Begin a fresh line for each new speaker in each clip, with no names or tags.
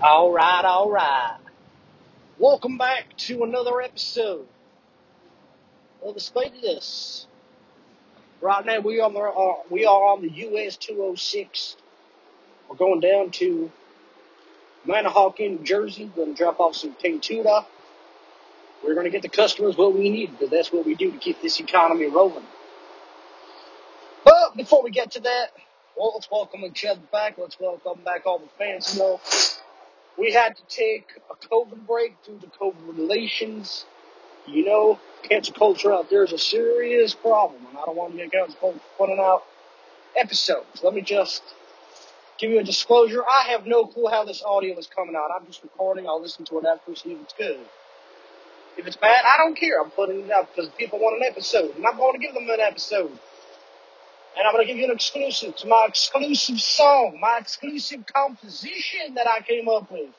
All right, all right. Welcome back to another episode of the This. Right now, we are on the uh, we are on the US 206. We're going down to Manahawkin, New Jersey. Going to drop off some cane tuna. We're going to get the customers what we need because that's what we do to keep this economy rolling. But before we get to that, well, let's welcome each other back. Let's welcome back all the fans. You know, we had to take a COVID break due to COVID relations. You know, cancel culture out there is a serious problem, and I don't want to cancel culture putting out episodes. Let me just give you a disclosure. I have no clue how this audio is coming out. I'm just recording. I'll listen to it after, see if it's good. If it's bad, I don't care. I'm putting it out because people want an episode, and I'm going to give them an episode. And I'm going to give you an exclusive to my exclusive song, my exclusive composition that I came up with.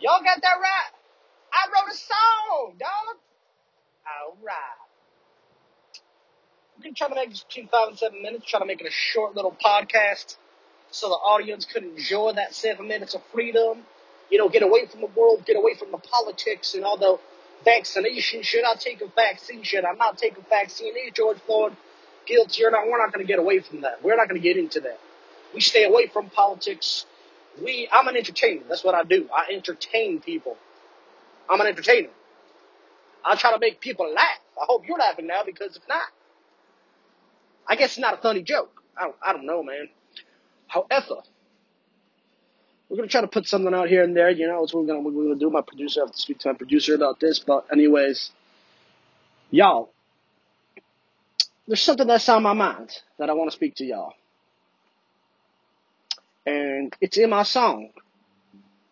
Y'all got that right? I wrote a song, dog. All right. We're going to try to make this between five and seven minutes, try to make it a short little podcast so the audience could enjoy that seven minutes of freedom. You know, get away from the world, get away from the politics and all the vaccination. Should I take a vaccine? Should I not take a vaccine? Hey, George Floyd, not, we're not going to get away from that. We're not going to get into that. We stay away from politics. We, I'm an entertainer. That's what I do. I entertain people. I'm an entertainer. I try to make people laugh. I hope you're laughing now because if not, I guess it's not a funny joke. I don't, I don't know, man. However, we're gonna try to put something out here and there. You know, it's what we're gonna we're gonna do. My producer, I have to speak to my producer about this. But anyways, y'all, there's something that's on my mind that I want to speak to y'all, and it's in my song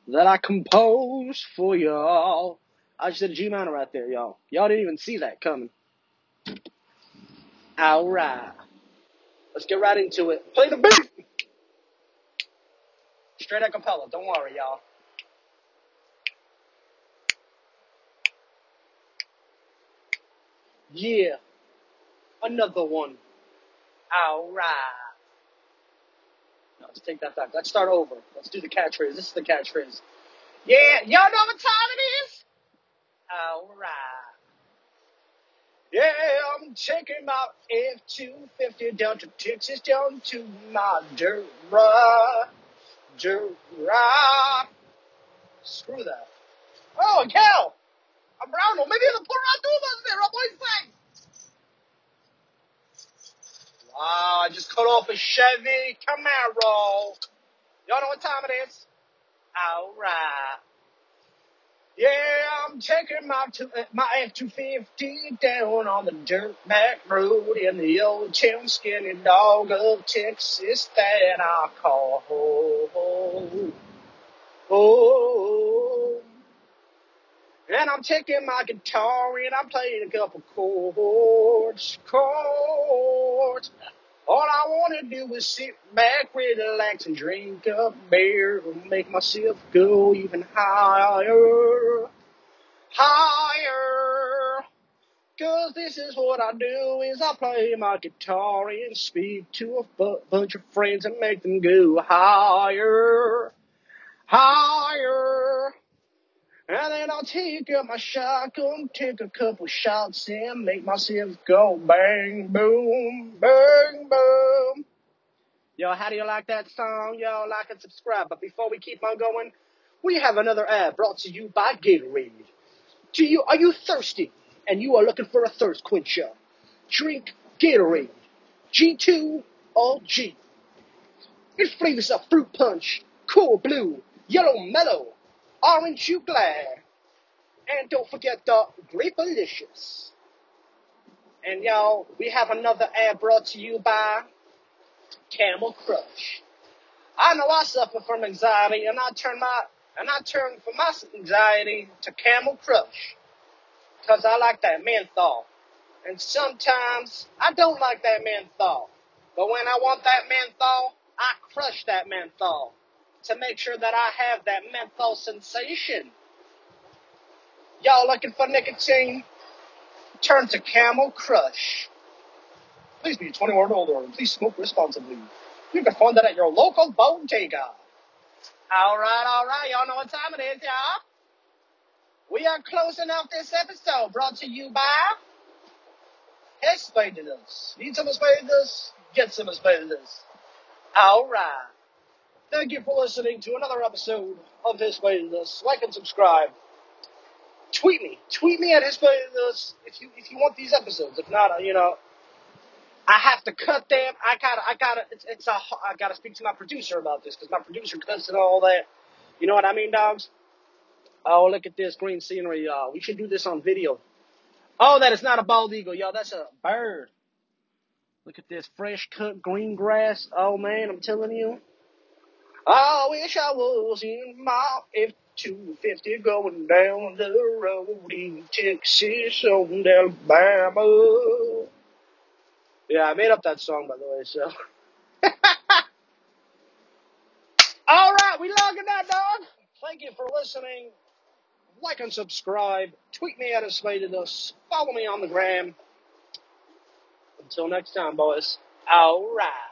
that I composed for y'all. I just did a G minor right there, y'all. Y'all didn't even see that coming. All right, let's get right into it. Play the beat. Straight a cappella. Don't worry, y'all. Yeah, another one. All right. Let's take that back. Let's start over. Let's do the catchphrase. This is the catchphrase. Yeah, y'all know what time it is? All right. Yeah, I'm taking my F-250 down to Texas, down to my dirt dirt. Screw that. Oh, a cow. A brown one. Maybe the poor outdoors there. What do think? I just cut off a Chevy Camaro. Y'all know what time it is? All right. Yeah, I'm taking my two, uh, my F-250 down on the dirt back road in the old town skinny dog of Texas that I call home. home. And I'm taking my guitar and I'm playing a couple chords, chords. All I want to do is sit back, relax, and drink a beer, and make myself go even higher, higher. Cause this is what I do, is I play my guitar and speak to a bu- bunch of friends and make them go higher, higher. And then I'll take up my shotgun, take a couple shots and make myself go bang, boom, bang, boom. Yo, how do you like that song? Yo, like and subscribe. But before we keep on going, we have another ad brought to you by Gatorade. Do you are you thirsty and you are looking for a thirst quencher? Drink Gatorade. G2 all G. It flavors of fruit punch, cool blue, yellow mellow, orange you glad, and don't forget the Grapelicious. And y'all, we have another ad brought to you by Camel Crush. I know I suffer from anxiety, and I turn my and I turn from my anxiety to Camel Crush because I like that menthol. And sometimes I don't like that menthol, but when I want that menthol, I crush that menthol to make sure that I have that menthol sensation. Y'all looking for nicotine? Turn to Camel Crush. Please be 21 or older and please smoke responsibly. You can find that at your local bodega. All right, all right. Y'all know what time it is, y'all. We are closing off this episode brought to you by Espadas. Need some Espadas? Get some Espadas. All right. Thank you for listening to another episode of Espadas. Like and subscribe. Tweet me. Tweet me at Espadas if you if you want these episodes. If not, uh, you know, I have to cut them. I gotta, I gotta, it's, it's a, I gotta speak to my producer about this because my producer cuts and all that. You know what I mean, dogs? Oh, look at this green scenery, y'all. We should do this on video. Oh, that is not a bald eagle, y'all. That's a bird. Look at this fresh cut green grass. Oh man, I'm telling you. I wish I was in my F-250 going down the road in Texas on Alabama. Yeah, I made up that song, by the way, so. All right, we logging that, dog. Thank you for listening. Like and subscribe. Tweet me at us. Follow me on the gram. Until next time, boys. All right.